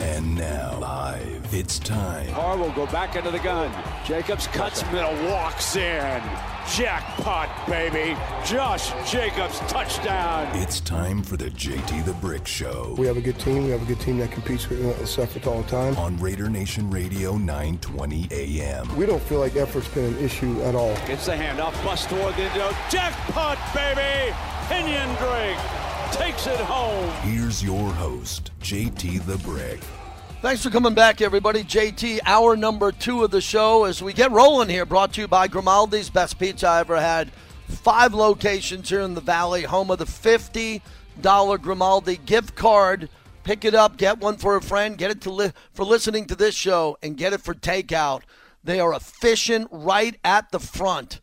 And now, live, it's time. Carr will go back into the gun. Jacobs cuts middle, walks in. Jackpot, baby. Josh Jacobs, touchdown. It's time for the JT the Brick Show We have a good team. We have a good team that competes with uh, relentless effort all the time. on Raider Nation Radio 920 AM. We don't feel like effort's been an issue at all. Gets the handoff, bust toward the end zone. Jackpot, baby. Kenyan Drake takes it home. Here's your host, JT the Brick. Thanks for coming back, everybody. JT, hour number two of the show as we get rolling here. Brought to you by Grimaldi's Best Pizza I Ever Had. Five locations here in the Valley, home of the $50 Grimaldi gift card. Pick it up, get one for a friend, get it to li- for listening to this show, and get it for takeout. They are efficient right at the front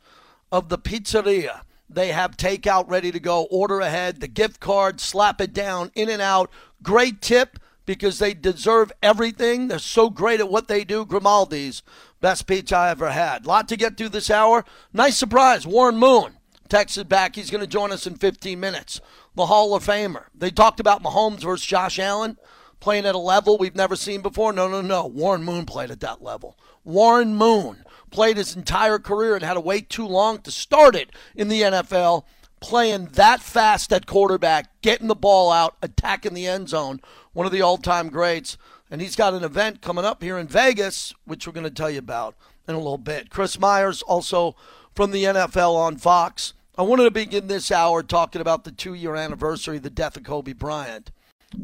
of the pizzeria. They have takeout ready to go. Order ahead, the gift card, slap it down, in and out. Great tip because they deserve everything. They're so great at what they do. Grimaldi's, best pizza I ever had. Lot to get through this hour. Nice surprise. Warren Moon texted back. He's going to join us in 15 minutes. The Hall of Famer. They talked about Mahomes versus Josh Allen playing at a level we've never seen before. No, no, no. Warren Moon played at that level. Warren Moon played his entire career and had to wait too long to start it in the NFL, playing that fast at quarterback, getting the ball out, attacking the end zone. One of the all time greats. And he's got an event coming up here in Vegas, which we're going to tell you about in a little bit. Chris Myers, also from the NFL on Fox. I wanted to begin this hour talking about the two year anniversary of the death of Kobe Bryant.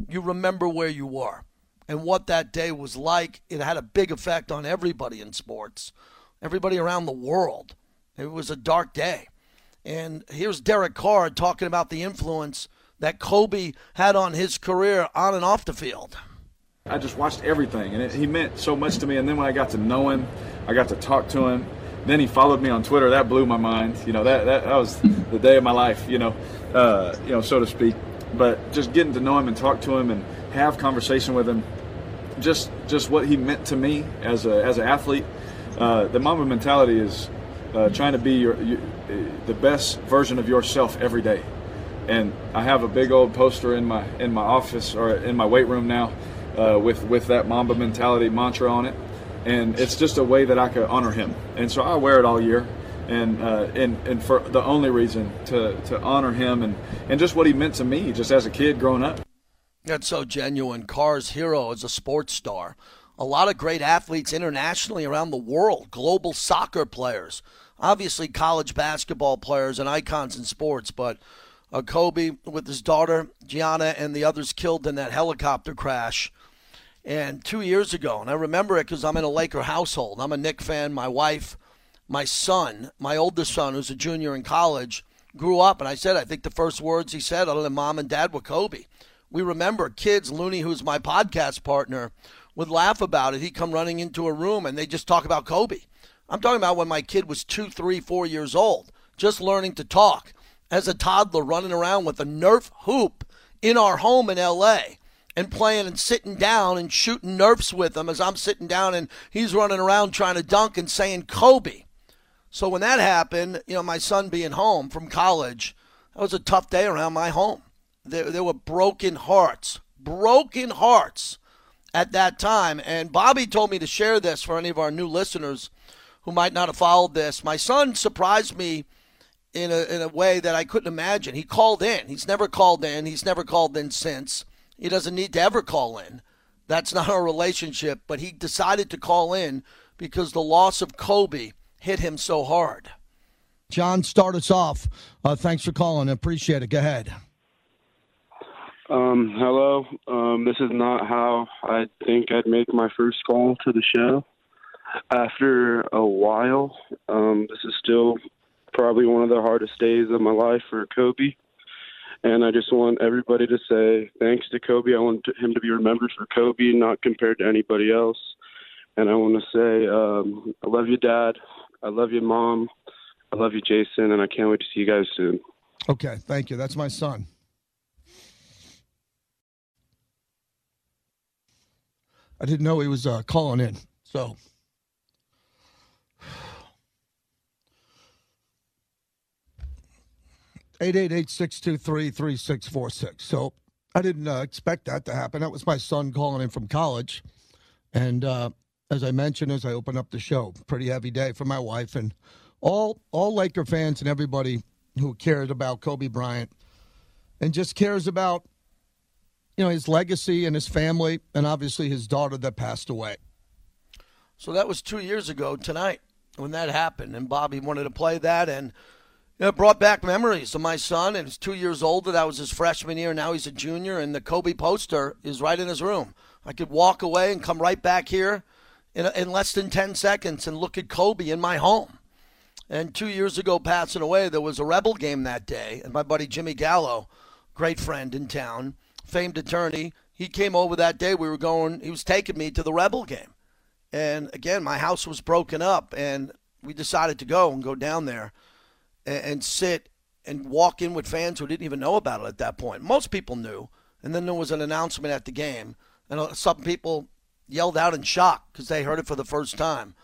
You remember where you were and what that day was like. It had a big effect on everybody in sports, everybody around the world. It was a dark day. And here's Derek Carr talking about the influence that Kobe had on his career on and off the field. I just watched everything, and it, he meant so much to me. And then when I got to know him, I got to talk to him. Then he followed me on Twitter. That blew my mind. You know, that that, that was the day of my life. You know, uh, you know, so to speak. But just getting to know him and talk to him and have conversation with him, just just what he meant to me as a as an athlete. Uh, the Mamba mentality is uh, trying to be your, you, the best version of yourself every day. And I have a big old poster in my in my office or in my weight room now uh, with with that Mamba mentality mantra on it, and it's just a way that I could honor him. And so I wear it all year, and uh, and and for the only reason to to honor him and and just what he meant to me, just as a kid growing up. That's so genuine. Carr's hero is a sports star. A lot of great athletes internationally around the world, global soccer players, obviously college basketball players and icons in sports, but uh, Kobe with his daughter Gianna and the others killed in that helicopter crash. And two years ago, and I remember it because I'm in a Laker household. I'm a Knick fan. My wife, my son, my oldest son, who's a junior in college, grew up. And I said, I think the first words he said other than mom and dad were Kobe. We remember kids, Looney, who's my podcast partner, would laugh about it. He'd come running into a room and they'd just talk about Kobe. I'm talking about when my kid was two, three, four years old, just learning to talk as a toddler, running around with a Nerf hoop in our home in LA and playing and sitting down and shooting Nerfs with him as I'm sitting down and he's running around trying to dunk and saying Kobe. So when that happened, you know, my son being home from college, that was a tough day around my home. There, there were broken hearts, broken hearts at that time. And Bobby told me to share this for any of our new listeners who might not have followed this. My son surprised me in a, in a way that I couldn't imagine. He called in. He's never called in. He's never called in since. He doesn't need to ever call in. That's not our relationship. But he decided to call in because the loss of Kobe hit him so hard. John, start us off. Uh, thanks for calling. Appreciate it. Go ahead. Um, hello. Um, this is not how I think I'd make my first call to the show. After a while, um, this is still probably one of the hardest days of my life for Kobe. And I just want everybody to say thanks to Kobe. I want him to be remembered for Kobe, not compared to anybody else. And I want to say, um, I love you, Dad. I love you, Mom. I love you, Jason. And I can't wait to see you guys soon. Okay, thank you. That's my son. I didn't know he was uh, calling in. So. Eight eight eight six two three three six four six. So I didn't uh, expect that to happen. That was my son calling in from college, and uh, as I mentioned as I opened up the show, pretty heavy day for my wife and all all Laker fans and everybody who cares about Kobe Bryant and just cares about you know his legacy and his family and obviously his daughter that passed away. So that was two years ago tonight when that happened, and Bobby wanted to play that and. it brought back memories of my son, and he's two years older. That was his freshman year. Now he's a junior, and the Kobe poster is right in his room. I could walk away and come right back here in, in less than 10 seconds and look at Kobe in my home. And two years ago, passing away, there was a Rebel game that day, and my buddy Jimmy Gallo, great friend in town, famed attorney, he came over that day. We were going, he was taking me to the Rebel game. And again, my house was broken up, and we decided to go and go down there and, and sit and walk in with fans who didn't even know about it at that point. Most people knew. And then there was an announcement at the game, and uh, some people yelled out in shock because they heard it for the first time.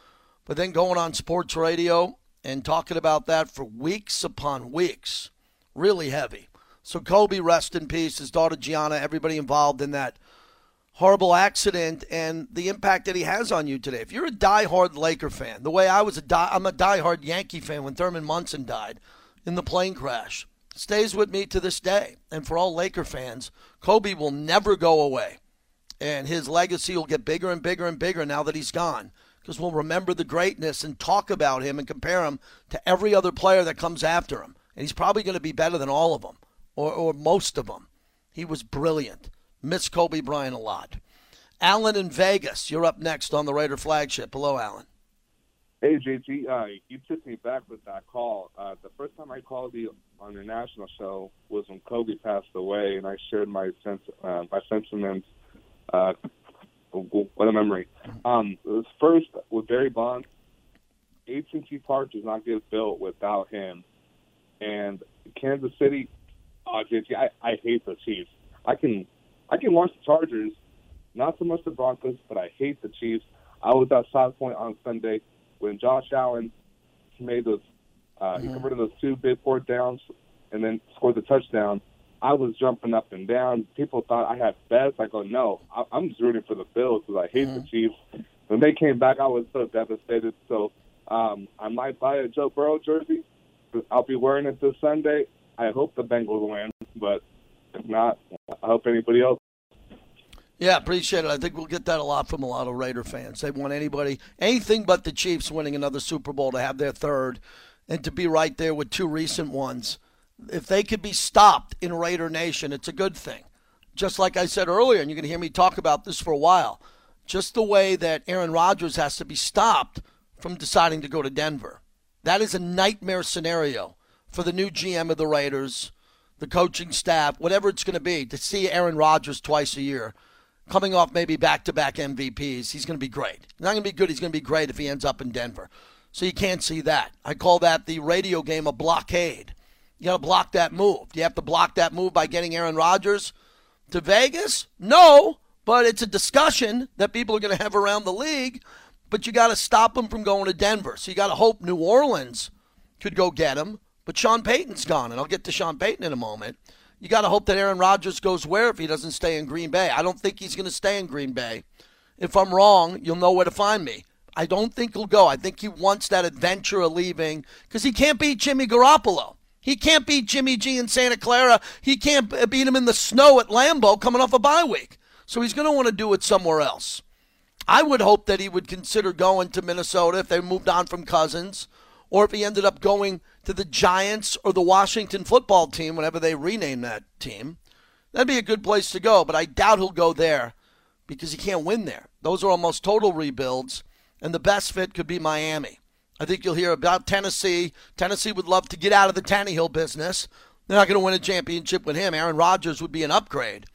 But then going on sports radio and talking about that for weeks upon weeks, really heavy. So Kobe, rest in peace. His daughter Gianna, everybody involved in that horrible accident and the impact that he has on you today. If you're a diehard Laker fan, the way I was a die, I'm a diehard Yankee fan when Thurman Munson died in the plane crash, stays with me to this day. And for all Laker fans, Kobe will never go away and his legacy will get bigger and bigger and bigger now that he's gone because we'll remember the greatness and talk about him and compare him to every other player that comes after him. And he's probably going to be better than all of them or, or most of them. He was brilliant. Miss Kobe Bryant a lot. Alan in Vegas, you're up next on the Raider flagship. Hello, Alan. Hey, JT. Uh, you took me back with that call. Uh, the first time I called you on your national show was when Kobe passed away, and I shared my sense, uh, my sentiments uh, what a memory. Um, first with Barry Bonds, AT&T Park does not get built without him. And Kansas City, uh, JT, I, I hate the Chiefs. I can I can watch the Chargers, not so much the Broncos, but I hate the Chiefs. I was at South Point on Sunday when Josh Allen made those uh, mm-hmm. he converted those two big fourth downs and then scored the touchdown. I was jumping up and down. People thought I had bets. I go, no, I, I'm just rooting for the Bills because I hate mm-hmm. the Chiefs. When they came back, I was so devastated. So um, I might buy a Joe Burrow jersey. I'll be wearing it this Sunday. I hope the Bengals win, but if not, I hope anybody else. Yeah, appreciate it. I think we'll get that a lot from a lot of Raider fans. They want anybody, anything but the Chiefs winning another Super Bowl to have their third and to be right there with two recent ones if they could be stopped in Raider Nation, it's a good thing. Just like I said earlier, and you're going to hear me talk about this for a while, just the way that Aaron Rodgers has to be stopped from deciding to go to Denver. That is a nightmare scenario for the new GM of the Raiders, the coaching staff, whatever it's going to be, to see Aaron Rodgers twice a year coming off maybe back to back MVPs. He's going to be great. He's not going to be good. He's going to be great if he ends up in Denver. So you can't see that. I call that the radio game a blockade. You got to block that move. Do you have to block that move by getting Aaron Rodgers to Vegas? No, but it's a discussion that people are going to have around the league. But you got to stop him from going to Denver. So you got to hope New Orleans could go get him. But Sean Payton's gone, and I'll get to Sean Payton in a moment. You got to hope that Aaron Rodgers goes where if he doesn't stay in Green Bay. I don't think he's going to stay in Green Bay. If I'm wrong, you'll know where to find me. I don't think he'll go. I think he wants that adventure of leaving because he can't beat Jimmy Garoppolo. He can't beat Jimmy G in Santa Clara. He can't beat him in the snow at Lambeau coming off a bye week. So he's going to want to do it somewhere else. I would hope that he would consider going to Minnesota if they moved on from Cousins, or if he ended up going to the Giants or the Washington football team, whenever they rename that team. That'd be a good place to go, but I doubt he'll go there because he can't win there. Those are almost total rebuilds, and the best fit could be Miami. I think you'll hear about Tennessee. Tennessee would love to get out of the Tannehill business. They're not going to win a championship with him. Aaron Rodgers would be an upgrade.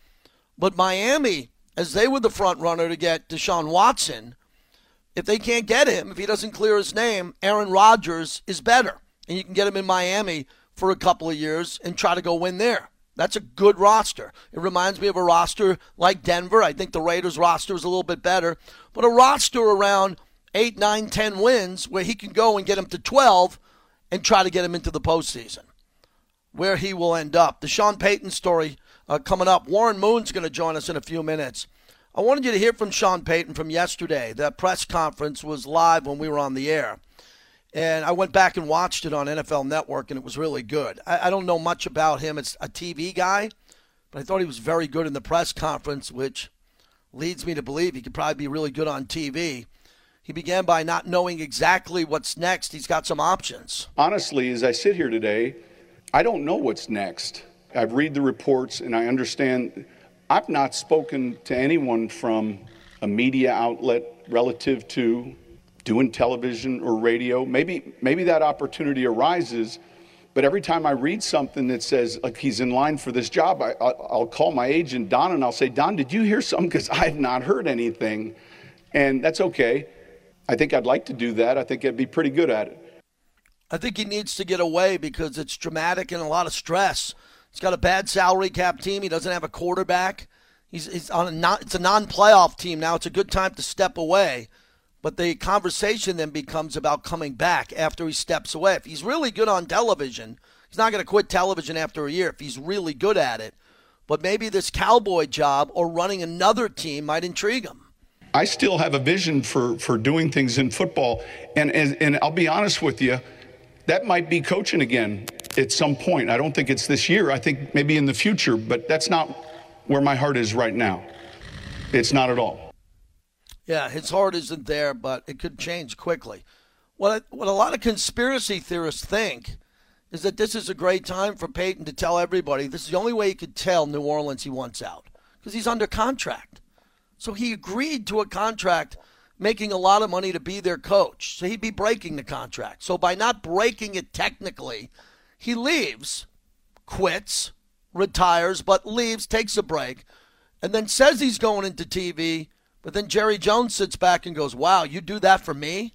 But Miami, as they were the front runner to get Deshaun Watson, if they can't get him, if he doesn't clear his name, Aaron Rodgers is better. And you can get him in Miami for a couple of years and try to go win there. That's a good roster. It reminds me of a roster like Denver. I think the Raiders roster is a little bit better, but a roster around eight, nine, ten wins where he can go and get him to 12 and try to get him into the postseason. Where he will end up. The Sean Payton story, uh, coming up. Warren Moon's going to join us in a few minutes. I wanted you to hear from Sean Payton from yesterday. That press conference was live when we were on the air. And I went back and watched it on NFL Network, and it was really good. I, I don't know much about him. It's a TV guy, but I thought he was very good in the press conference, which leads me to believe he could probably be really good on TV. He began by not knowing exactly what's next. He's got some options. Honestly, as I sit here today, I don't know what's next. I've read the reports and I understand. I've not spoken to anyone from a media outlet relative to doing television or radio. Maybe maybe that opportunity arises, but every time I read something that says like he's in line for this job, I, will call my agent Don and I'll say, Don, did you hear something? Because I've not heard anything, and that's okay. I think I'd like to do that. I think I'd be pretty good at it. I think he needs to get away because it's dramatic and a lot of stress. He's got a bad salary cap team. He doesn't have a quarterback. He's, he's on a non, it's a non-playoff team now. It's a good time to step away. But the conversation then becomes about coming back after he steps away. If he's really good on television, he's not going to quit television after a year if he's really good at it. But maybe this cowboy job or running another team might intrigue him. I still have a vision for, for doing things in football. And, and, and I'll be honest with you, that might be coaching again at some point. I don't think it's this year. I think maybe in the future, but that's not where my heart is right now. It's not at all. Yeah, his heart isn't there, but it could change quickly. What, what a lot of conspiracy theorists think is that this is a great time for Payton to tell everybody this is the only way he could tell New Orleans he wants out because he's under contract. So he agreed to a contract making a lot of money to be their coach. So he'd be breaking the contract. So by not breaking it technically, he leaves, quits, retires, but leaves, takes a break, and then says he's going into TV. But then Jerry Jones sits back and goes, Wow, you do that for me?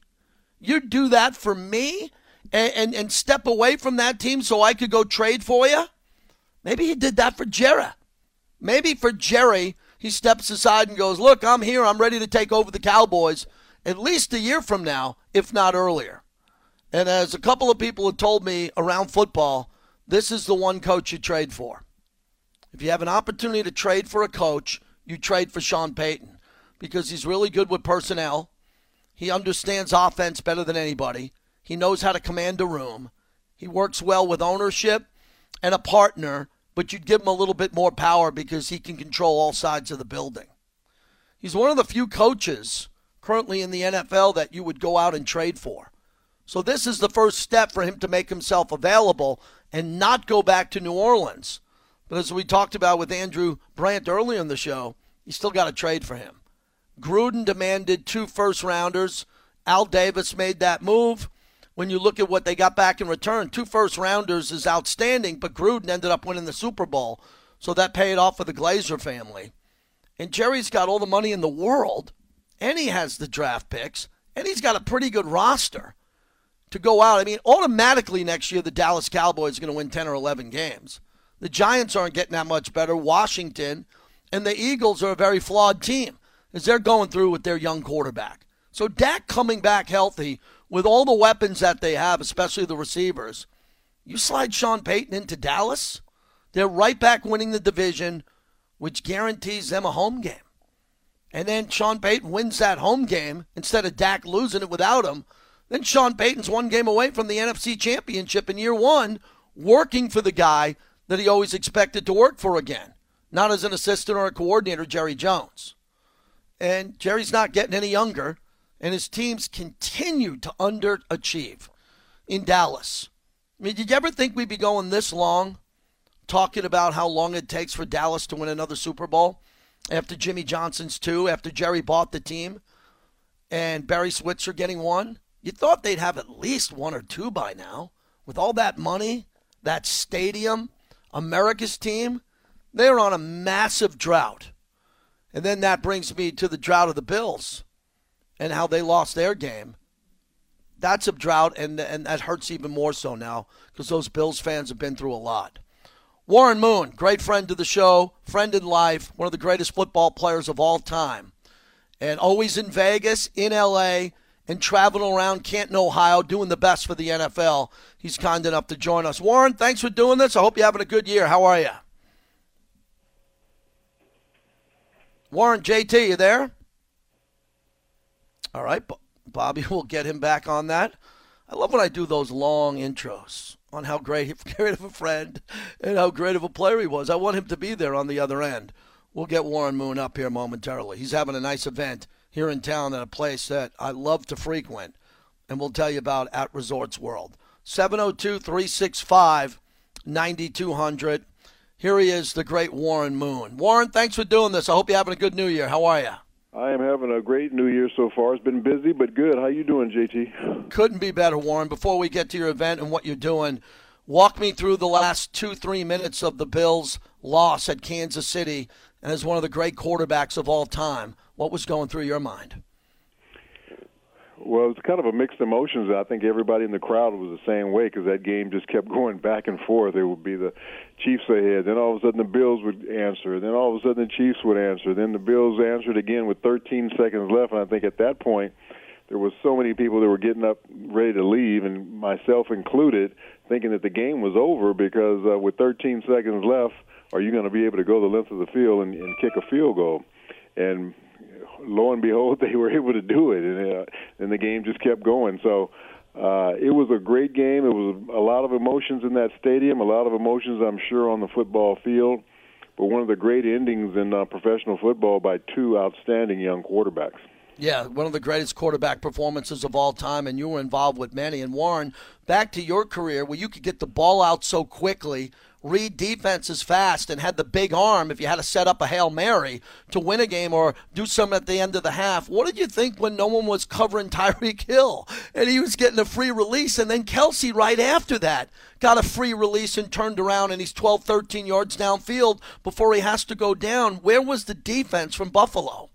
You do that for me? And, and, and step away from that team so I could go trade for you? Maybe he did that for Jerry. Maybe for Jerry, he steps aside and goes, Look, I'm here. I'm ready to take over the Cowboys at least a year from now, if not earlier. And as a couple of people have told me around football, this is the one coach you trade for. If you have an opportunity to trade for a coach, you trade for Sean Payton because he's really good with personnel. He understands offense better than anybody. He knows how to command a room. He works well with ownership and a partner but you'd give him a little bit more power because he can control all sides of the building. He's one of the few coaches currently in the NFL that you would go out and trade for. So this is the first step for him to make himself available and not go back to New Orleans. But as we talked about with Andrew Brandt earlier in the show, you still got to trade for him. Gruden demanded two first rounders. Al Davis made that move when you look at what they got back in return. Two first rounders is outstanding, but Gruden ended up winning the Super Bowl, so that paid off for the Glazer family. And Jerry's got all the money in the world, and he has the draft picks, and he's got a pretty good roster to go out. I mean, automatically next year, the Dallas Cowboys are going to win 10 or 11 games. The Giants aren't getting that much better. Washington and the Eagles are a very flawed team as they're going through with their young quarterback. So Dak coming back healthy with all the weapons that they have, especially the receivers, you slide Sean Payton into Dallas, they're right back winning the division, which guarantees them a home game. And then Sean Payton wins that home game instead of Dak losing it without him. Then Sean Payton's one game away from the NFC Championship in year one, working for the guy that he always expected to work for again, not as an assistant or a coordinator, Jerry Jones. And Jerry's not getting any younger and his teams continue to underachieve in Dallas. I mean, did you ever think we'd be going this long talking about how long it takes for Dallas to win another Super Bowl after Jimmy Johnson's two, after Jerry bought the team and Barry Switzer getting one? You thought they'd have at least one or two by now. With all that money, that stadium, America's team, they're on a massive drought. And then that brings me to the drought of the Bills and how they lost their game. That's a drought, and, and that hurts even more so now because those Bills fans have been through a lot. Warren Moon, great friend to the show, friend in life, one of the greatest football players of all time. And always in Vegas, in LA, and traveling around Canton, Ohio, doing the best for the NFL. He's kind enough to join us. Warren, thanks for doing this. I hope you're having a good year. How are you? Warren, JT, you there? All right, Bobby will get him back on that. I love when I do those long intros on how great, great of a friend and how great of a player he was. I want him to be there on the other end. We'll get Warren Moon up here momentarily. He's having a nice event here in town at a place that I love to frequent, and we'll tell you about at Resorts World. 702 365 9200. Here he is, the great Warren Moon. Warren, thanks for doing this. I hope you're having a good new year. How are you? I am having a great New Year so far. It's been busy, but good. How you doing, JT? Couldn't be better, Warren. Before we get to your event and what you're doing, walk me through the last two, three minutes of the Bills' loss at Kansas City, and as one of the great quarterbacks of all time, what was going through your mind? Well, it's kind of a mixed emotions. I think everybody in the crowd was the same way because that game just kept going back and forth. It would be the Chiefs ahead, then all of a sudden the Bills would answer, then all of a sudden the Chiefs would answer, then the Bills answered again with 13 seconds left. And I think at that point there was so many people that were getting up ready to leave, and myself included, thinking that the game was over because uh, with 13 seconds left, are you going to be able to go the length of the field and, and kick a field goal? And lo and behold, they were able to do it, and uh, and the game just kept going. So uh, it was a great game. It was a lot of emotions in that stadium, a lot of emotions, I'm sure, on the football field. But one of the great endings in uh, professional football by two outstanding young quarterbacks. Yeah, one of the greatest quarterback performances of all time, and you were involved with many. And Warren, back to your career where you could get the ball out so quickly read defenses fast and had the big arm if you had to set up a Hail Mary to win a game or do something at the end of the half. What did you think when no one was covering Tyreek Hill and he was getting a free release and then Kelce, right after that got a free release and turned around and he's 12, 13 yards downfield before he has to go down. Where was the defense from Buffalo?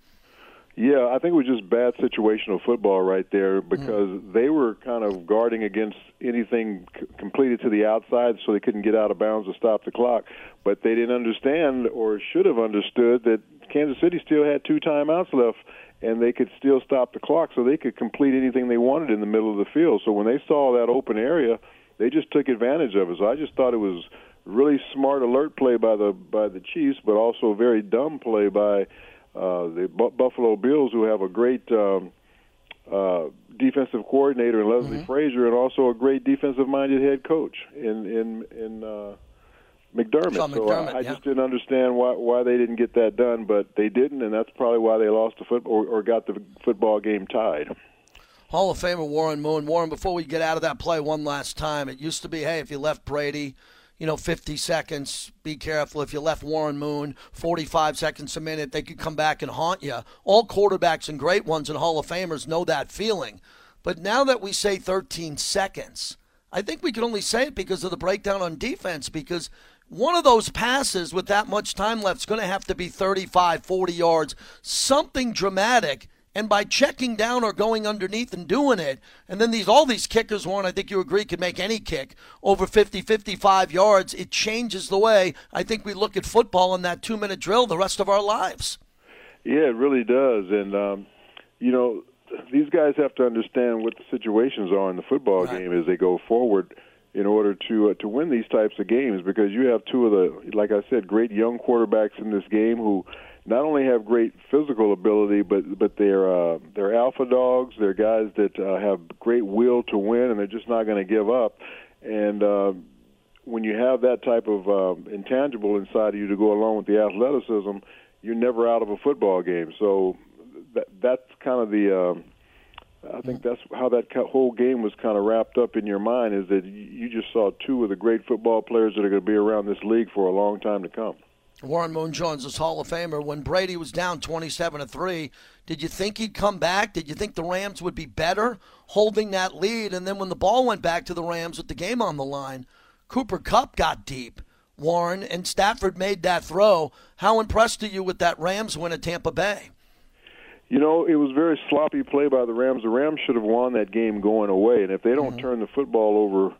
Yeah, I think it was just bad situational football right there because mm. they were kind of guarding against anything c- completed to the outside so they couldn't get out of bounds to stop the clock. But they didn't understand or should have understood that Kansas City still had two timeouts left and they could still stop the clock so they could complete anything they wanted in the middle of the field. So when they saw that open area, they just took advantage of it. So I just thought it was really smart alert play by the by the Chiefs, but also very dumb play by uh, the B- Buffalo Bills, who have a great um, uh, defensive coordinator in Leslie mm-hmm. Frazier, and also a great defensive-minded head coach in in in uh, McDermott. so McDermott, I, I yeah. just didn't understand why why they didn't get that done, but they didn't, and that's probably why they lost the football or, or got the football game tied. Hall of Famer Warren Moon. Warren, before we get out of that play one last time, it used to be, hey, if you left Brady you know, 50 seconds. Be careful. If you left Warren Moon 45 seconds a minute, they could come back and haunt you. All quarterbacks and great ones and Hall of Famers know that feeling. But now that we say 13 seconds, I think we can only say it because of the breakdown on defense because one of those passes with that much time left is going to have to be 35, 40 yards, something dramatic and by checking down or going underneath and doing it, and then these all these kickers, one I think you agree could make any kick over 50, 55 yards. It changes the way I think we look at football in that two minute drill the rest of our lives. Yeah, it really does, and um, you know these guys have to understand what the situations are in the football right. game as they go forward in order to uh, to win these types of games because you have two of the like I said great young quarterbacks in this game who not only have great physical ability, but but they're uh, they're alpha dogs. They're guys that uh, have great will to win, and they're just not going to give up. And uh, when you have that type of uh, intangible inside of you to go along with the athleticism, you're never out of a football game. So that that's kind of the. Uh, I think that's how that whole game was kind of wrapped up in your mind is that you just saw two of the great football players that are going to be around this league for a long time to come. Warren Moon Jones is Hall of Famer. When Brady was down 27 to 3, did you think he'd come back? Did you think the Rams would be better holding that lead? And then when the ball went back to the Rams with the game on the line, Cooper Kupp got deep. Warren and Stafford made that throw. How impressed are you with that Rams win at Tampa Bay? You know, it was very sloppy play by the Rams. The Rams should have won that game going away, and if they don't mm-hmm. turn the football over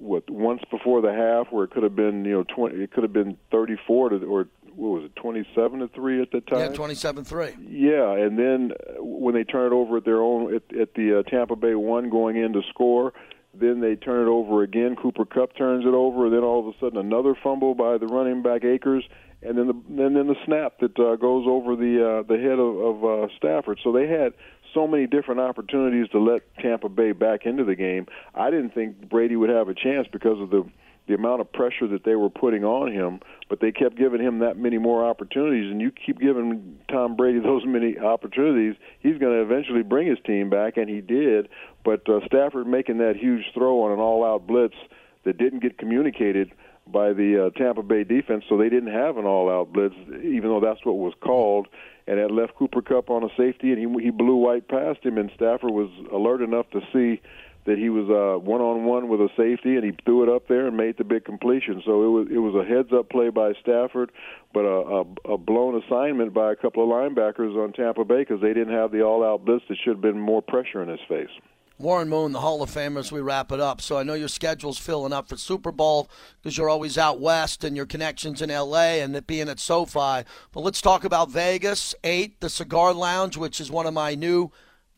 what once before the half where it could have been you know 20 it could have been 34 to or what was it 27 to 3 at the time? yeah 27 3 yeah and then when they turn it over at their own at, at the uh, Tampa Bay 1 going in to score then they turn it over again. Cooper Kupp turns it over and then all of a sudden another fumble by the running back Akers and then the and then the snap that uh, goes over the uh, the head of, of uh, Stafford. So they had so many different opportunities to let Tampa Bay back into the game. I didn't think Brady would have a chance because of the the amount of pressure that they were putting on him, but they kept giving him that many more opportunities. And you keep giving Tom Brady those many opportunities, he's going to eventually bring his team back, and he did. But uh, Stafford making that huge throw on an all-out blitz that didn't get communicated by the uh, Tampa Bay defense, so they didn't have an all-out blitz, even though that's what was called. And it left Cooper Kupp on a safety, and he he blew white past him, and Stafford was alert enough to see that he was uh, one-on-one with a safety, and he threw it up there and made the big completion. So it was it was a heads-up play by Stafford, but a, a, a blown assignment by a couple of linebackers on Tampa Bay because they didn't have the all-out blitz that should have been more pressure in his face. Warren Moon, the Hall of Famer, as we wrap it up. So I know your schedule's filling up for Super Bowl because you're always out west and your connections in LA and it being at SoFi. But let's talk about Vegas, 8, the Cigar Lounge, which is one of my new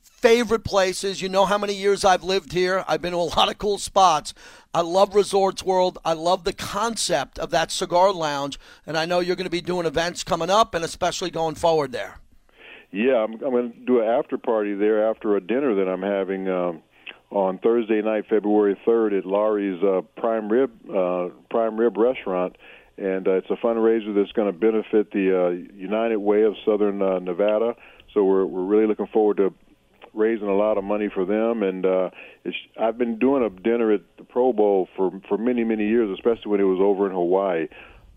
favorite places. You know how many years I've lived here. I've been to a lot of cool spots. I love Resorts World. I love the concept of that cigar lounge, and I know you're going to be doing events coming up, and especially going forward there. Yeah, I'm, I'm going to do an after party there after a dinner that I'm having um, on Thursday night, February 3rd, at Lawry's uh, Prime Rib uh, Prime Rib Restaurant. And uh, it's a fundraiser that's going to benefit the uh, United Way of Southern uh, Nevada. So we're we're really looking forward to raising a lot of money for them. And uh, it's, I've been doing a dinner at the Pro Bowl for for many many years, especially when it was over in Hawaii.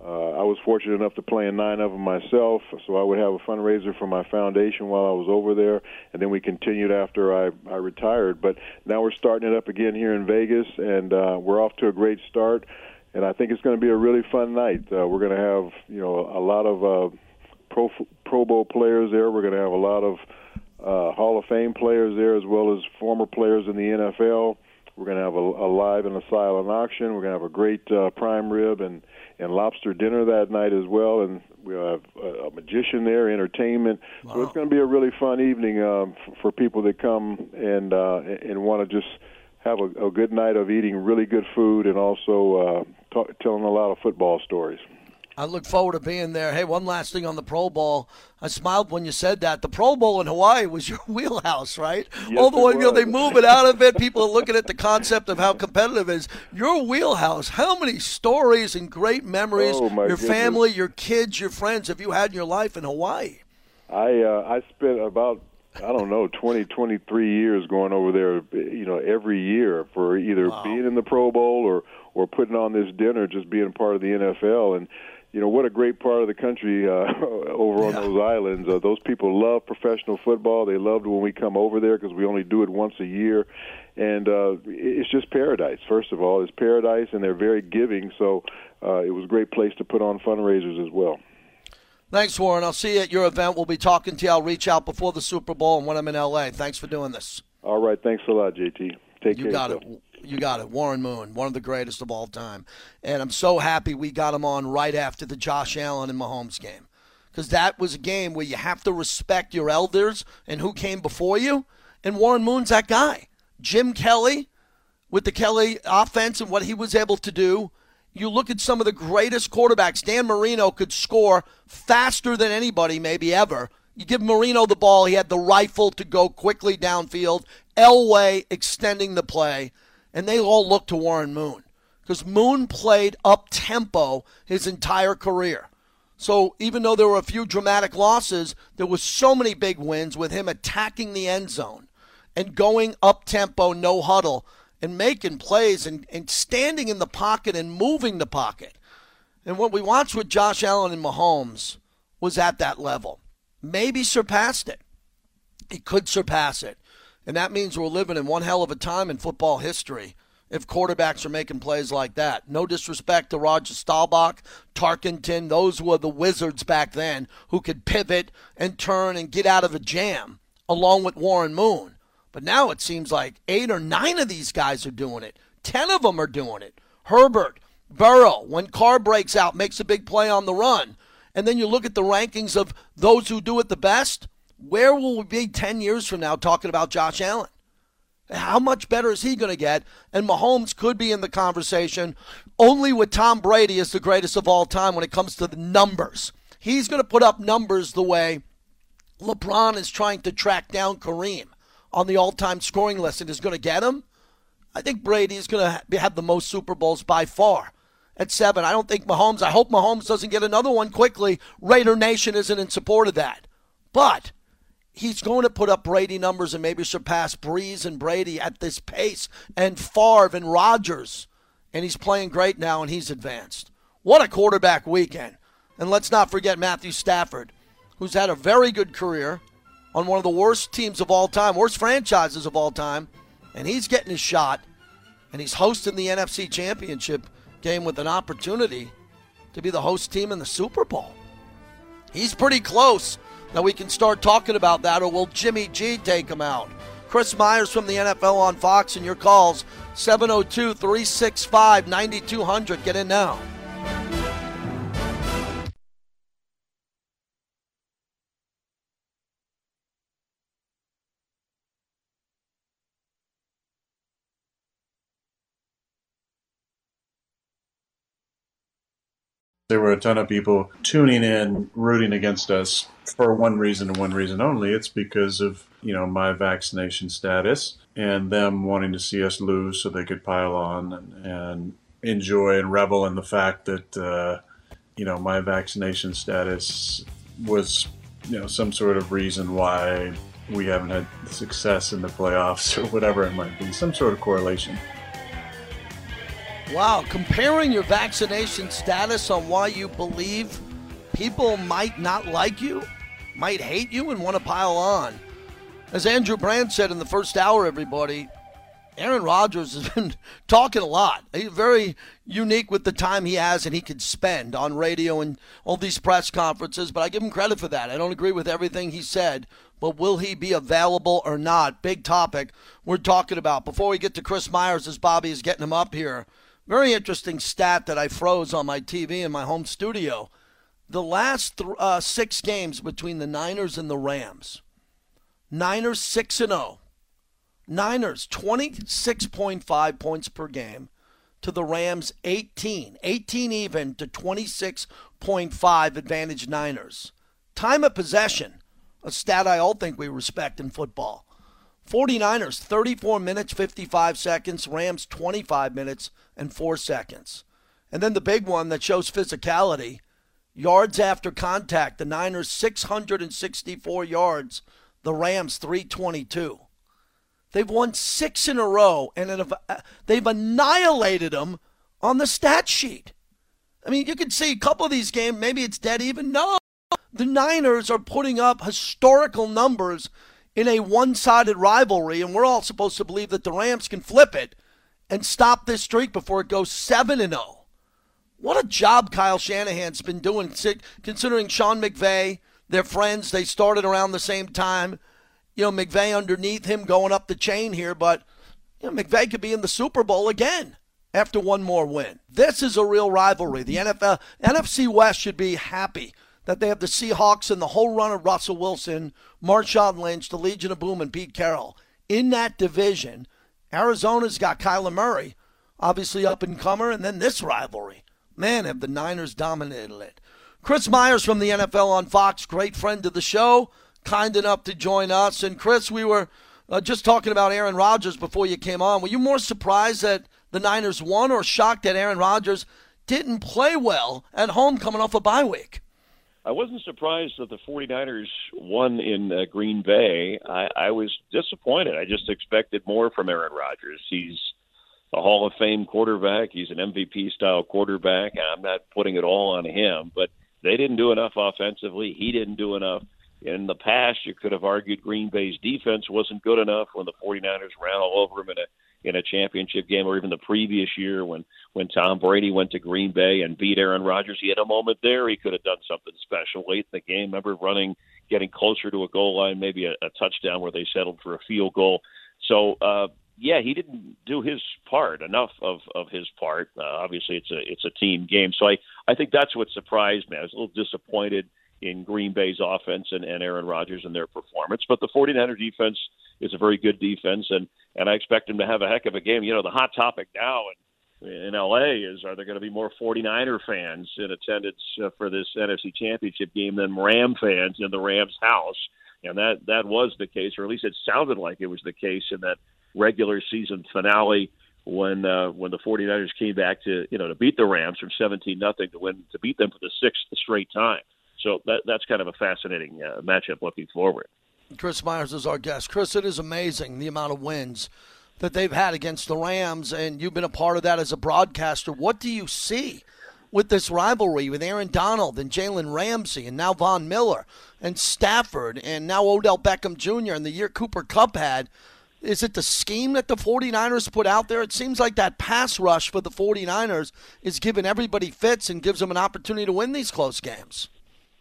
Uh, I was fortunate enough to play in nine of them myself, so I would have a fundraiser for my foundation while I was over there, and then we continued after I, I retired. But now we're starting it up again here in Vegas, and uh, we're off to a great start. And I think it's going to be a really fun night. Uh, we're going to have you know a lot of uh, pro Pro Bowl players there. We're going to have a lot of uh, Hall of Fame players there, as well as former players in the NFL. We're going to have a, a live and a silent auction. We're going to have a great uh, prime rib and and lobster dinner that night as well, and we'll have a, a magician there, entertainment. Wow. So it's going to be a really fun evening um, for, for people that come and uh, and want to just have a, a good night of eating really good food and also uh, talk, telling a lot of football stories. I look forward to being there. Hey, one last thing on the Pro Bowl. I smiled when you said that. The Pro Bowl in Hawaii was your wheelhouse, right? Yes, All the way, you know, they move it out of it. People are looking at the concept of how competitive it is. Your wheelhouse. How many stories and great memories, oh, your goodness. family, your kids, your friends, have you had in your life in Hawaii? I uh, I spent about I don't know 20 23 years going over there you know every year for either Wow. being in the Pro Bowl or or putting on this dinner just being part of the NFL and you know what a great part of the country uh, over on those islands. Uh, those people love professional football. They loved when we come over there because we only do it once a year, and uh, it's just paradise. First of all, it's paradise, and they're very giving. So uh, it was a great place to put on fundraisers as well. Thanks, Warren. I'll see you at your event. We'll be talking to you. I'll reach out before the Super Bowl and when I'm in LA. Thanks for doing this. All right, thanks a lot, JT. Take You care. got of it. You got it. Warren Moon, one of the greatest of all time. And I'm so happy we got him on right after the Josh Allen and Mahomes game. Because that was a game where you have to respect your elders and who came before you. And Warren Moon's that guy. Jim Kelly, with the Kelly offense and what he was able to do. You look at some of the greatest quarterbacks. Dan Marino could score faster than anybody, maybe ever. You give Marino the ball, he had the rifle to go quickly downfield. Elway extending the play, and they all look to Warren Moon because Moon played up tempo his entire career. So even though there were a few dramatic losses, there was so many big wins with him attacking the end zone and going up tempo, no huddle, and making plays and, and standing in the pocket and moving the pocket. And what we watched with Josh Allen and Mahomes was at that level. Maybe surpassed it. He could surpass it. And that means we're living in one hell of a time in football history if quarterbacks are making plays like that. No disrespect to Roger Staubach, Tarkenton, those were the wizards back then who could pivot and turn and get out of a jam, along with Warren Moon. But now it seems like eight or nine of these guys are doing it. Ten of them are doing it. Herbert, Burrow, when Carr breaks out, makes a big play on the run. And then you look at the rankings of those who do it the best. Where will we be 10 years from now talking about Josh Allen? How much better is he going to get? And Mahomes could be in the conversation only with Tom Brady as the greatest of all time when it comes to the numbers. He's going to put up numbers the way LeBron is trying to track down Kareem on the all time scoring list and is going to get him. I think Brady is going to have the most Super Bowls by far at seven. I don't think Mahomes, I hope Mahomes doesn't get another one quickly. Raider Nation isn't in support of that. But he's going to put up Brady numbers and maybe surpass Brees and Brady at this pace and Favre and Rodgers. And he's playing great now and he's advanced. What a quarterback weekend. And let's not forget Matthew Stafford, who's had a very good career on one of the worst teams of all time, worst franchises of all time. And he's getting his shot. And he's hosting the NFC Championship game with an opportunity to be the host team in the Super Bowl. He's pretty close. Now we can start talking about that, or will Jimmy G take him out? Chris Myers from the NFL on Fox, and your calls 702 365 9200. Get in now. There were a ton of people tuning in, rooting against us for one reason and one reason only. It's because of, you know, my vaccination status and them wanting to see us lose so they could pile on and, and enjoy and revel in the fact that, uh, you know, my vaccination status was, you know, some sort of reason why we haven't had success in the playoffs or whatever it might be, some sort of correlation. Wow, comparing your vaccination status on why you believe people might not like you, might hate you, and want to pile on. As Andrew Brandt said in the first hour, everybody, Aaron Rodgers has been talking a lot. He's very unique with the time he has and he could spend on radio and all these press conferences, but I give him credit for that. I don't agree with everything he said, but will he be available or not? Big topic we're talking about. Before we get to Chris Myers, as Bobby is getting him up here, very interesting stat that I froze on my TV in my home studio. The last th- uh, six games between the Niners and the Rams, Niners 6 and 0. Niners 26.5 points per game to the Rams 18. 18 even to 26.5 advantage Niners. Time of possession, a stat I all think we respect in football. 49ers 34 minutes 55 seconds, Rams 25 minutes and 4 seconds. And then the big one that shows physicality, yards after contact, the Niners 664 yards, the Rams 322. They've won 6 in a row and they've annihilated them on the stat sheet. I mean, you can see a couple of these games, maybe it's dead even. No. The Niners are putting up historical numbers in a one sided rivalry, and we're all supposed to believe that the Rams can flip it and stop this streak before it goes 7 and 0. What a job Kyle Shanahan's been doing, considering Sean McVay, their friends, they started around the same time. You know, McVay underneath him going up the chain here, but you know, McVay could be in the Super Bowl again after one more win. This is a real rivalry. The NFL, NFC West should be happy that they have the Seahawks and the whole run of Russell Wilson, Marshawn Lynch, the Legion of Boom, and Pete Carroll in that division. Arizona's got Kyler Murray, obviously up and comer, and then this rivalry. Man, have the Niners dominated it. Chris Myers from the NFL on Fox, great friend of the show, kind enough to join us. And Chris, we were uh, just talking about Aaron Rodgers before you came on. Were you more surprised that the Niners won or shocked that Aaron Rodgers didn't play well at home coming off a bye week? I wasn't surprised that the 49ers won in uh, Green Bay. I, I was disappointed. I just expected more from Aaron Rodgers. He's a Hall of Fame quarterback. He's an MVP style quarterback. I'm not putting it all on him, but they didn't do enough offensively. He didn't do enough. In the past, you could have argued Green Bay's defense wasn't good enough when the 49ers ran all over him in a in a championship game, or even the previous year when when Tom Brady went to Green Bay and beat Aaron Rodgers. He had a moment there; he could have done something special late in the game. Remember running, getting closer to a goal line, maybe a, a touchdown where they settled for a field goal. So. uh yeah, he didn't do his part enough of of his part. Uh, obviously, it's a it's a team game, so I I think that's what surprised me. I was a little disappointed in Green Bay's offense and, and Aaron Rodgers and their performance, but the 49er defense is a very good defense, and and I expect him to have a heck of a game. You know, the hot topic now in, in LA is are there going to be more 49er fans in attendance uh, for this NFC Championship game than Ram fans in the Rams house? And that that was the case, or at least it sounded like it was the case in that regular season finale when uh, when the 49ers came back to you know to beat the Rams from 17 nothing to win to beat them for the sixth straight time. So that that's kind of a fascinating uh, matchup looking forward. Chris Myers is our guest. Chris, it is amazing the amount of wins that they've had against the Rams, and you've been a part of that as a broadcaster. What do you see with this rivalry with Aaron Donald and Jalen Ramsey and now Von Miller and Stafford and now Odell Beckham Jr. and the year Cooper Kupp had? Is it the scheme that the 49ers put out there? It seems like that pass rush for the 49ers is giving everybody fits and gives them an opportunity to win these close games.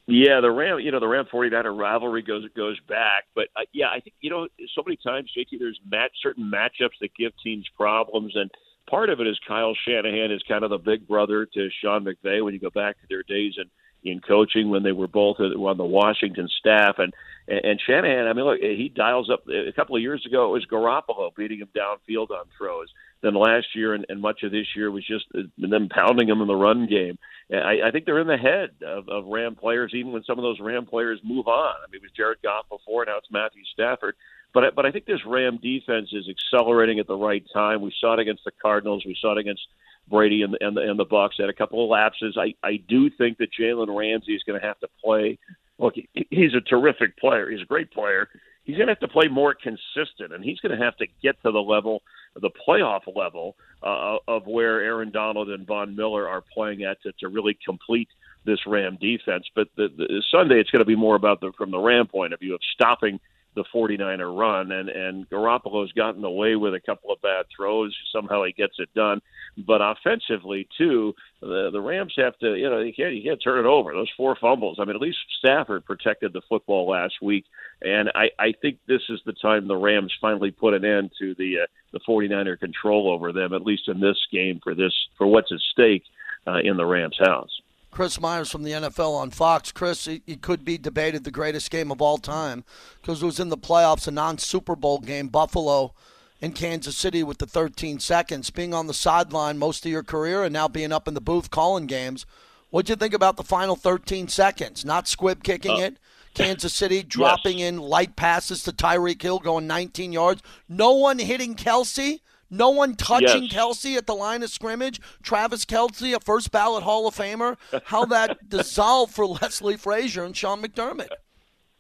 Yeah, the Ram, you know, the Ram 49er rivalry goes goes back, but uh, yeah, I think you know, so many times, JT, there's match certain matchups that give teams problems, and part of it is Kyle Shanahan is kind of the big brother to Sean McVay when you go back to their days in in coaching when they were both on the Washington staff, and and Shanahan, I mean, look, he dials up. A couple of years ago, it was Garoppolo beating him downfield on throws. Then last year and, and much of this year was just them pounding him in the run game. I, I think they're in the head of, of Ram players, even when some of those Ram players move on. I mean, it was Jared Goff before, now it's Matthew Stafford. But I, but I think this Ram defense is accelerating at the right time. We saw it against the Cardinals. We saw it against Brady and the, and the, and the Bucks. Had a couple of lapses. I I do think that Jalen Ramsey is going to have to play. Look, he's a terrific player. He's a great player. He's going to have to play more consistent, and he's going to have to get to the level, the playoff level uh, of where Aaron Donald and Von Miller are playing at to, to really complete this Ram defense. But the, the Sunday, it's going to be more about the from the Ram point of view of stopping the 49er run. And, and Garoppolo's gotten away with a couple of bad throws. Somehow he gets it done. But offensively, too, the, the Rams have to, you know, you can't, you can't turn it over. Those four fumbles. I mean, at least Stafford protected the football last week. And I, I think this is the time the Rams finally put an end to the, uh, the 49er control over them, at least in this game for this, for what's at stake uh, in the Rams' house. Chris Myers from the NFL on Fox. Chris, it could be debated the greatest game of all time because it was in the playoffs, a non Super Bowl game, Buffalo and Kansas City with the 13 seconds. Being on the sideline most of your career and now being up in the booth calling games, what'd you think about the final 13 seconds? Not squib kicking uh, it. Kansas City dropping yes. in light passes to Tyreek Hill going 19 yards. No one hitting Kelce. No one touching yes. Kelce at the line of scrimmage. Travis Kelce, a first ballot Hall of Famer. How that dissolved for Leslie Frazier and Sean McDermott.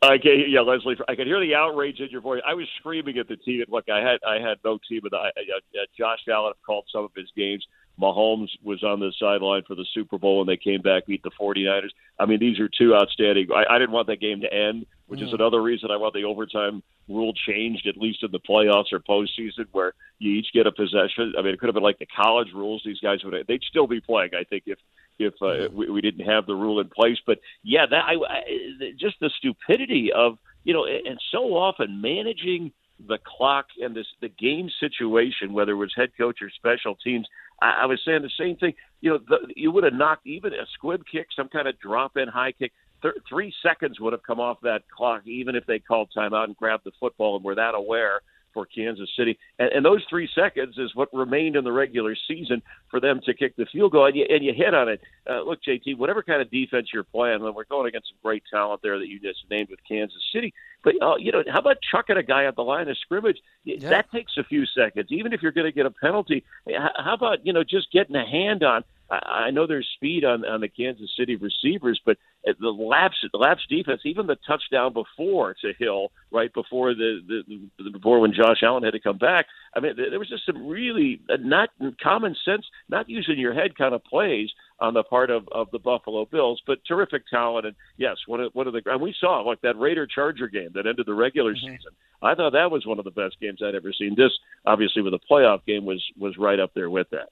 I can, yeah, Leslie. I could hear the outrage in your voice. I was screaming at the team. Look, I had I had no team, but I, uh, Josh Allen called some of his games. Mahomes was on the sideline for the Super Bowl when they came back, beat the 49ers. I mean, these are two outstanding. I, I didn't want that game to end, which mm. is another reason I want the overtime rule changed, at least in the playoffs or postseason, where you each get a possession. I mean, it could have been like the college rules. These guys would they'd still be playing. I think if if uh, we, we didn't have the rule in place. But yeah, that I, I just the stupidity of you know, and so often managing the clock and this the game situation, whether it was head coach or special teams. I, I was saying the same thing. You know, the, you would have knocked even a squib kick, some kind of drop in high kick. Th- three seconds would have come off that clock, even if they called timeout and grabbed the football and were that aware for Kansas City. And, and those three seconds is what remained in the regular season for them to kick the field goal. And you, and you hit on it. Uh, look, JT, whatever kind of defense you're playing, we're going against some great talent there that you just named with Kansas City. But uh, you know, how about chucking a guy at the line of scrimmage? Yeah. That takes a few seconds, even if you're going to get a penalty. How about you know just getting a hand on? I know there's speed on on the Kansas City receivers, but the lapse the lapse defense, even the touchdown before to Hill, right before the, the, the before when Josh Allen had to come back. I mean, there was just some really uh, not common sense, not using your head kind of plays on the part of, of the Buffalo Bills, but terrific talent. And yes, one of one of the and we saw like that Raider Charger game that ended the regular mm-hmm. season. I thought that was one of the best games I'd ever seen. This obviously with a playoff game was was right up there with that.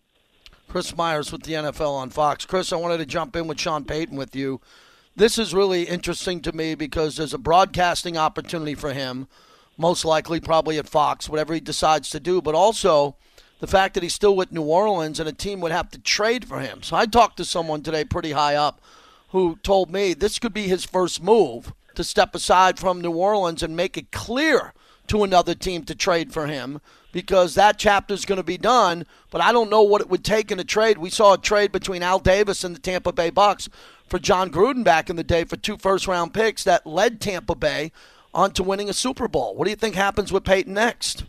Chris Myers with the NFL on Fox. Chris, I wanted to jump in with Sean Payton with you. This is really interesting to me because there's a broadcasting opportunity for him, most likely probably at Fox, whatever he decides to do, but also the fact that he's still with New Orleans and a team would have to trade for him. So I talked to someone today pretty high up who told me this could be his first move to step aside from New Orleans and make it clear to another team to trade for him because that chapter is going to be done. But I don't know what it would take in a trade. We saw a trade between Al Davis and the Tampa Bay Bucks for Jon Gruden back in the day for two first round picks that led Tampa Bay onto winning a Super Bowl. What do you think happens with Payton next?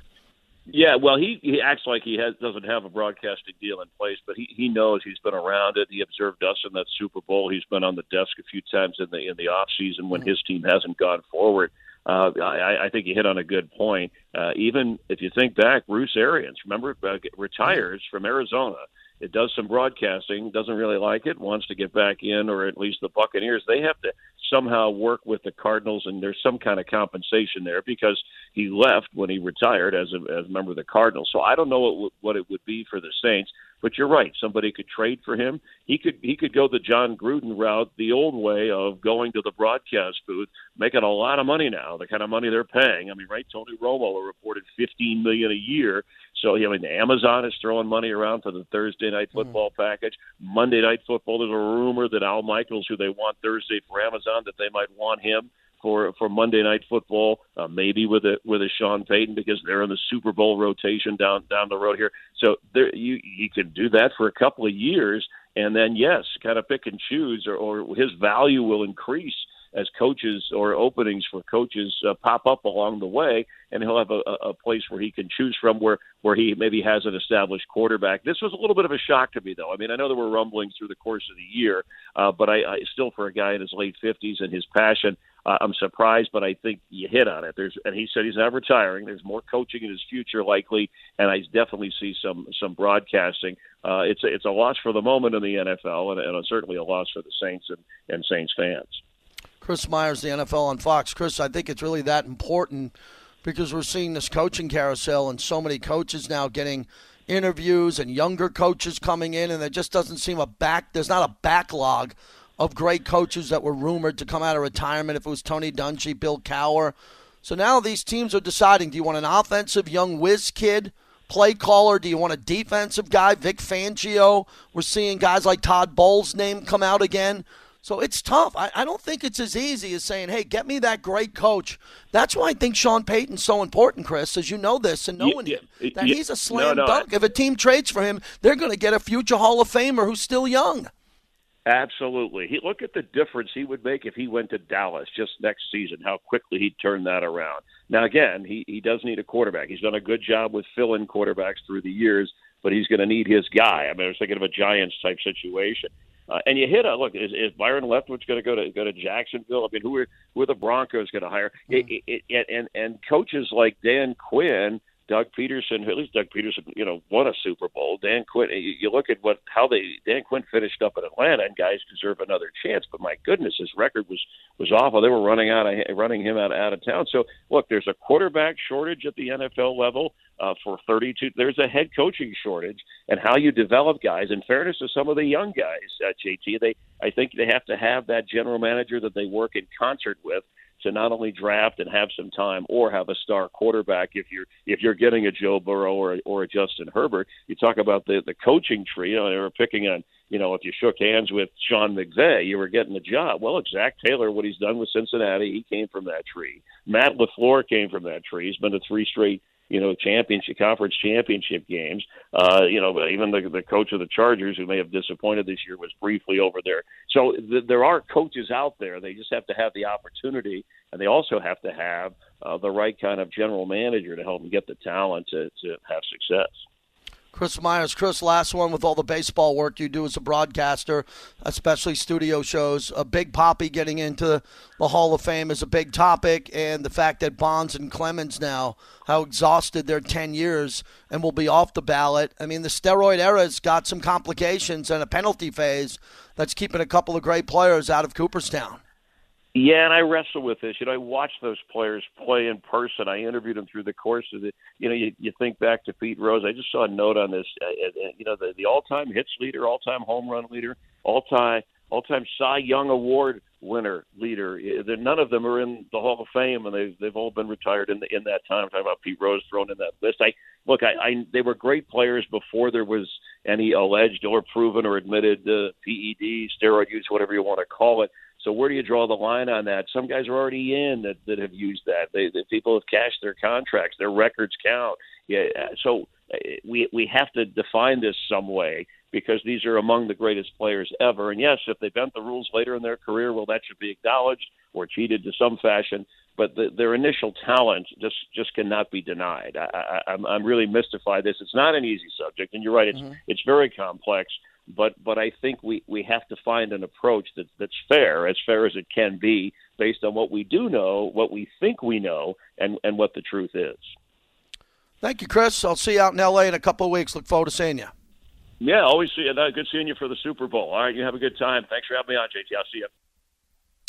Yeah, well, he he acts like he has doesn't have a broadcasting deal in place, but he he knows he's been around it. He observed us in that Super Bowl. He's been on the desk a few times in the in the off season when hmm. his team hasn't gone forward. Uh, I, I think you hit on a good point. Uh, even if you think back, Bruce Arians, remember, uh, retires from Arizona. It does some broadcasting, doesn't really like it, wants to get back in, or at least the Buccaneers. They have to somehow work with the Cardinals, and there's some kind of compensation there because he left when he retired as a, as a member of the Cardinals. So I don't know what what it would be for the Saints, but you're right. Somebody could trade for him. He could he could go the Jon Gruden route, the old way of going to the broadcast booth, making a lot of money now, the kind of money they're paying. I mean, right? Tony Romo reported 15 million a year. So I mean, Amazon is throwing money around for the Thursday night football mm-hmm. package. Monday night football. There's a rumor that Al Michaels, who they want Thursday for Amazon, that they might want him for for Monday Night Football, uh, maybe with a with a Sean Payton because they're in the Super Bowl rotation down down the road here. So there you you can do that for a couple of years, and then yes, kind of pick and choose, or, or his value will increase as coaches or openings for coaches uh, pop up along the way, and he'll have a, a place where he can choose from where where he maybe has an established quarterback. This was a little bit of a shock to me, though. I mean, I know there were rumblings through the course of the year, uh, but I, I still, for a guy in his late fifties and his passion, uh, I'm surprised, but I think you hit on it. There's, and he said he's not retiring. There's more coaching in his future, likely, and I definitely see some some broadcasting. Uh, it's a, it's a loss for the moment in the NFL, and, and certainly a loss for the Saints and, and Saints fans. Chris Myers, the NFL on Fox. Chris, I think it's really that important because we're seeing this coaching carousel and so many coaches now getting interviews and younger coaches coming in, and there just doesn't seem a back. There's not a backlog of great coaches that were rumored to come out of retirement. If it was Tony Dungy, Bill Cowher. So now these teams are deciding: Do you want an offensive young whiz kid? play caller? Do you want a defensive guy? Vic Fangio. We're seeing guys like Todd Bowles' name come out again. So it's tough. I, I, don't think it's as easy as saying, hey, get me that great coach. That's why I think Sean Payton's so important, Chris, as you know this and knowing yeah, him, that yeah, he's a slam no, no, dunk. I, if a team trades for him, they're going to get a future Hall of Famer who's still young. Absolutely. He look at the difference he would make if he went to Dallas just next season. How quickly he'd turn that around. Now again, he he does need a quarterback. He's done a good job with fill-in quarterbacks through the years, but he's going to need his guy. I mean, I was thinking of a Giants type situation. Uh, and you hit a look. Is, is Byron Leftwich going to go to go to Jacksonville? I mean, who are who are the Broncos going to hire? Mm. It, it, it, and and coaches like Dan Quinn Doug Pederson, at least Doug Pederson, you know, won a Super Bowl. Dan Quinn, you look at what how they Dan Quinn finished up in Atlanta, and guys deserve another chance. But my goodness, his record was was awful. They were running out of running him out out of town. So look, there's a quarterback shortage at the NFL level uh, for 32. There's a head coaching shortage, and how you develop guys. In fairness to some of the young guys, uh, JT, they I think they have to have that general manager that they work in concert with to not only draft and have some time or have a star quarterback if you're if you're getting a Joe Burrow or or a Justin Herbert. You talk about the the coaching tree. You know, they were picking on you know if you shook hands with Sean McVay, you were getting the job. Well, Zac Taylor, what he's done with Cincinnati, he came from that tree. Matt LaFleur came from that tree. He's been to three straight you know, championship conference championship games. Uh, you know, even the the coach of the Chargers, who may have disappointed this year, was briefly over there. So th- there are coaches out there. They just have to have the opportunity, and they also have to have uh, the right kind of general manager to help them get the talent to to have success. Chris Myers. Chris, last one with all the baseball work you do as a broadcaster, especially studio shows. A Big Papi getting into the Hall of Fame is a big topic, and the fact that Bonds and Clemens now, how exhausted their 10 years and will be off the ballot. I mean, the steroid era's got some complications and a penalty phase that's keeping a couple of great players out of Cooperstown. Yeah, and I wrestle with this. You know, I watch those players play in person. I interviewed them through the course of it. You know, you, you think back to Pete Rose. I just saw a note on this. Uh, uh, you know, the, the all-time hits leader, all-time home run leader, all-time all-time Cy Young Award winner leader. None of them are in the Hall of Fame, and they've they've all been retired in the, in that time. I'm talking about Pete Rose thrown in that list. I look, I, I they were great players before there was any alleged or proven or admitted uh, PED, steroid use, whatever you want to call it. So where do you draw the line on that? Some guys are already in that, that have used that. They, the people have cashed their contracts. Their records count. Yeah. So uh, we we have to define this some way because these are among the greatest players ever. And yes, if they bent the rules later in their career, well, that should be acknowledged or cheated to some fashion. But the, their initial talent just just cannot be denied. I, I, I'm I'm really mystified. This it's not an easy subject, and you're right. It's mm-hmm. it's very complex. But but I think we we have to find an approach that that's fair, as fair as it can be, based on what we do know, what we think we know, and and what the truth is. Thank you, Chris. I'll see you out in L.A. in a couple of weeks. Look forward to seeing you. Yeah, always see you. Good seeing you for the Super Bowl. All right, you have a good time. Thanks for having me on, JT. I'll see you.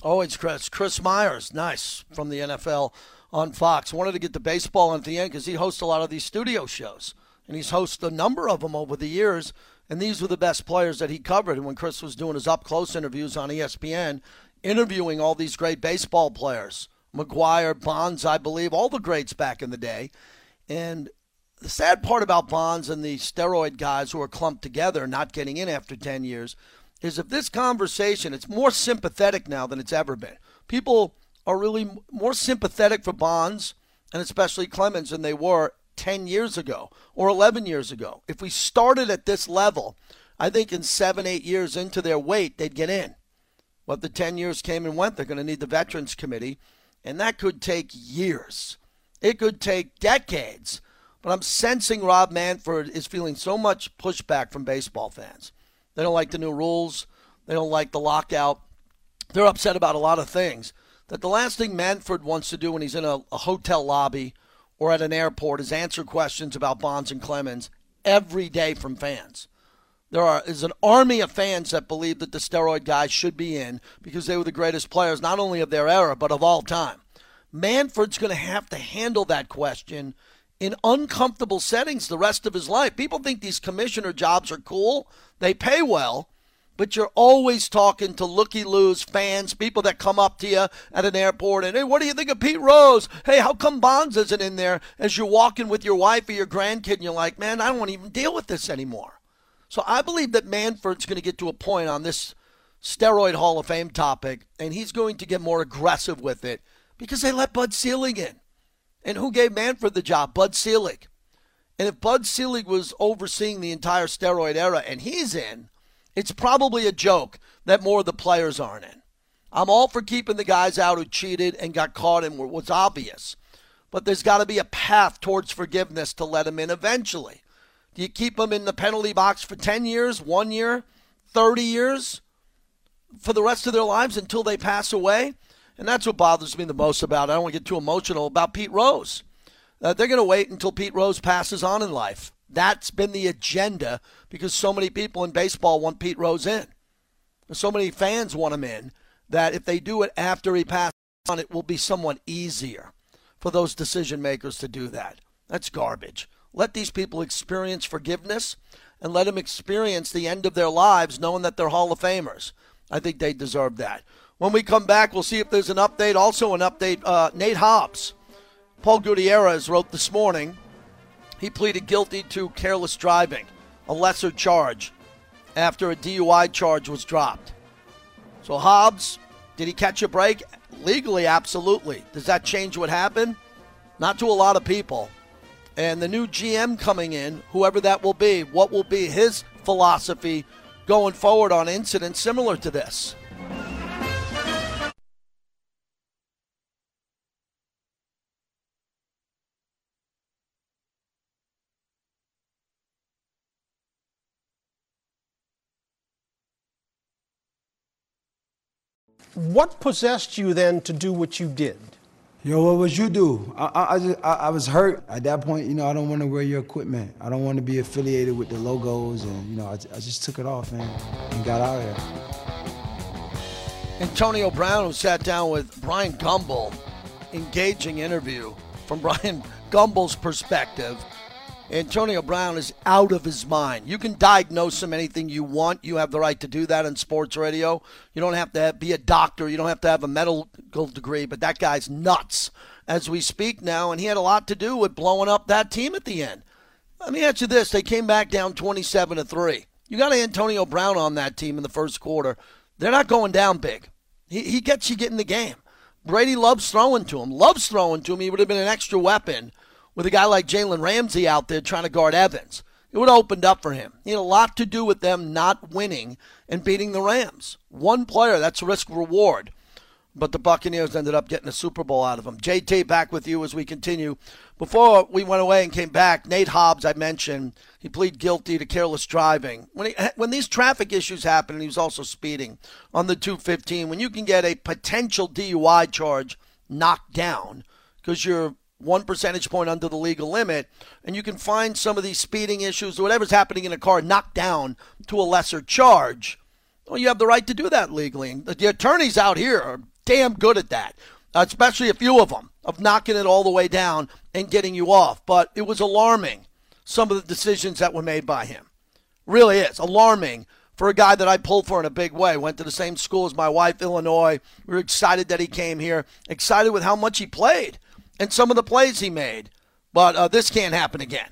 Oh, it's Chris. Chris Myers, nice from the NFL on Fox. Wanted to get the baseball at the end because he hosts a lot of these studio shows, and he's hosted a number of them over the years. And these were the best players that he covered. And when Chris was doing his up close interviews on ESPN, interviewing all these great baseball players, McGwire, Bonds, I believe, all the greats back in the day. And the sad part about Bonds and the steroid guys who are clumped together, not getting in after 10 years, is if this conversation, it's more sympathetic now than it's ever been. People are really more sympathetic for Bonds and especially Clemens than they were 10 years ago or 11 years ago. If we started at this level, I think in seven, eight years into their wait, they'd get in. But the 10 years came and went. They're going to need the Veterans Committee, and that could take years. It could take decades but I'm sensing Rob Manfred is feeling so much pushback from baseball fans. They don't like the new rules. They don't like the lockout. They're upset about a lot of things. That the last thing Manfred wants to do when he's in a, a hotel lobby or at an airport is answer questions about Bonds and Clemens every day from fans. There are, is an army of fans that believe that the steroid guys should be in because they were the greatest players, not only of their era, but of all time. Manfred's going to have to handle that question in uncomfortable settings the rest of his life. People think these commissioner jobs are cool, they pay well, but you're always talking to looky loos fans, people that come up to you at an airport and, hey, what do you think of Pete Rose? Hey, how come Bonds isn't in there as you're walking with your wife or your grandkid and you're like, man, I don't want to even deal with this anymore. So I believe that Manfred's going to get to a point on this steroid Hall of Fame topic, and he's going to get more aggressive with it because they let Bud Selig in. And who gave Manfred the job? Bud Selig. And if Bud Selig was overseeing the entire steroid era and he's in, it's probably a joke that more of the players aren't in. I'm all for keeping the guys out who cheated and got caught and was obvious. But there's got to be a path towards forgiveness to let them in eventually. Do you keep them in the penalty box for 10 years, one year, 30 years, for the rest of their lives until they pass away? And that's what bothers me the most about it. I don't want to get too emotional about Pete Rose. Uh, they're going to wait until Pete Rose passes on in life. That's been the agenda because so many people in baseball want Pete Rose in. So many fans want him in that if they do it after he passes on, it will be somewhat easier for those decision makers to do that. That's garbage. Let these people experience forgiveness and let them experience the end of their lives knowing that they're Hall of Famers. I think they deserve that. When we come back, we'll see if there's an update. Also, an update uh, Nate Hobbs. Paul Gutierrez wrote this morning he pleaded guilty to careless driving, a lesser charge, after a DUI charge was dropped. So, Hobbs, did he catch a break? Legally, absolutely. Does that change what happened? Not to a lot of people. And the new GM coming in, whoever that will be, what will be his philosophy going forward on incidents similar to this? What possessed you then to do what you did? Yo, what would you do? I, I, I, just, I, I was hurt. At that point, you know, I don't want to wear your equipment. I don't want to be affiliated with the logos. And, you know, I, I just took it off and, and got out of there. Antonio Brown, who sat down with Brian Gumbel, engaging interview from Brian Gumbel's perspective Antonio Brown is out of his mind. You can diagnose him anything you want. You have the right to do that in sports radio. You don't have to be a doctor. You don't have to have a medical degree, but that guy's nuts as we speak now, and he had a lot to do with blowing up that team at the end. Let me ask you this. They came back down 27 to 3. You got Antonio Brown on that team in the first quarter. They're not going down big. He, he gets you getting the game. Brady loves throwing to him, loves throwing to him. He would have been an extra weapon with a guy like Jalen Ramsey out there trying to guard Evans. It would have opened up for him. He had a lot to do with them not winning and beating the Rams. One player, that's risk reward. But the Buccaneers ended up getting a Super Bowl out of him. JT, back with you as we continue. Before we went away and came back, Nate Hobbs, I mentioned, he pleaded guilty to careless driving. When, he, when these traffic issues happen, and he was also speeding on the 215, when you can get a potential DUI charge knocked down because you're one percentage point under the legal limit, and you can find some of these speeding issues or whatever's happening in a car knocked down to a lesser charge. Well, you have the right to do that legally. The attorneys out here are damn good at that, especially a few of them, of knocking it all the way down and getting you off. But it was alarming, some of the decisions that were made by him. Really is alarming for a guy that I pulled for in a big way. Went to the same school as my wife, Illinois. We were excited that he came here, excited with how much he played and some of the plays he made. But uh, this can't happen again.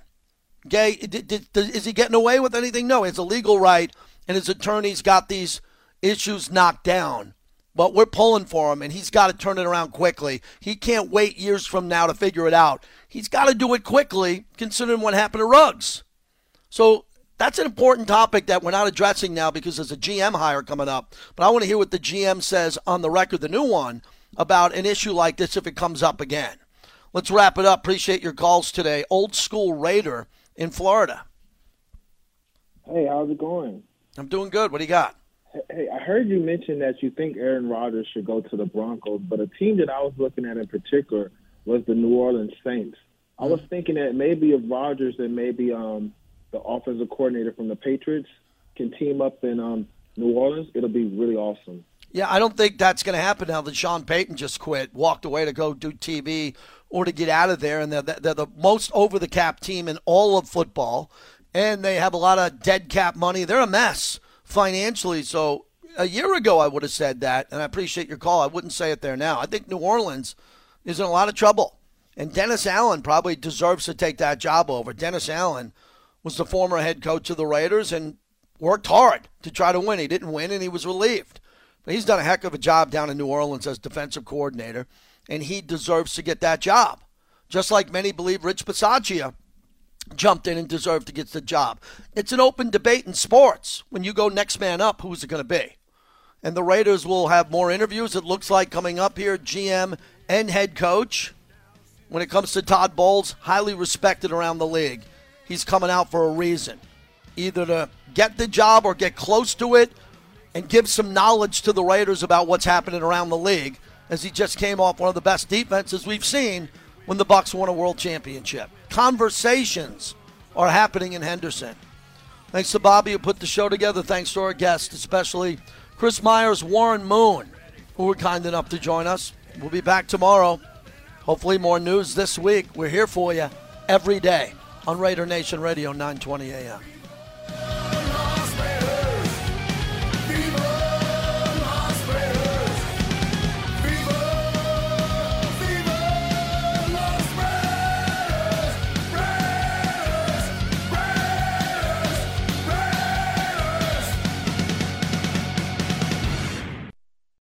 Gay, did, did, is he getting away with anything? No, it's a legal right, and his attorneys got these issues knocked down. But we're pulling for him, and he's got to turn it around quickly. He can't wait years from now to figure it out. He's got to do it quickly, considering what happened to Ruggs. So that's an important topic that we're not addressing now because there's a GM hire coming up. But I want to hear what the GM says on the record, the new one, about an issue like this if it comes up again. Let's wrap it up. Appreciate your calls today. Old school Raider in Florida. Hey, how's it going? I'm doing good. What do you got? Hey, I heard you mention that you think Aaron Rodgers should go to the Broncos, but a team that I was looking at in particular was the New Orleans Saints. I was thinking that maybe if Rodgers and maybe um, the offensive coordinator from the Patriots can team up in um, New Orleans, it'll be really awesome. Yeah, I don't think that's going to happen now that Sean Payton just quit, walked away to go do TV or to get out of there. And they're, they're the most over the cap team in all of football. And they have a lot of dead cap money. They're a mess financially. So a year ago, I would have said that. And I appreciate your call. I wouldn't say it there now. I think New Orleans is in a lot of trouble. And Dennis Allen probably deserves to take that job over. Dennis Allen was the former head coach of the Raiders and worked hard to try to win. He didn't win and he was relieved. But he's done a heck of a job down in New Orleans as defensive coordinator and he deserves to get that job. Just like many believe Rich Bisaccia jumped in and deserved to get the job. It's an open debate in sports. When you go next man up, who's it going to be? And the Raiders will have more interviews, it looks like, coming up here GM and head coach. When it comes to Todd Bowles, highly respected around the league. He's coming out for a reason either to get the job or get close to it and give some knowledge to the Raiders about what's happening around the league as he just came off one of the best defenses we've seen when the Bucks won a world championship. Conversations are happening in Henderson. Thanks to Bobby who put the show together. Thanks to our guests, especially Chris Myers, Warren Moon, who were kind enough to join us. We'll be back tomorrow. Hopefully, more news this week. We're here for you every day on Raider Nation Radio, 920 a.m.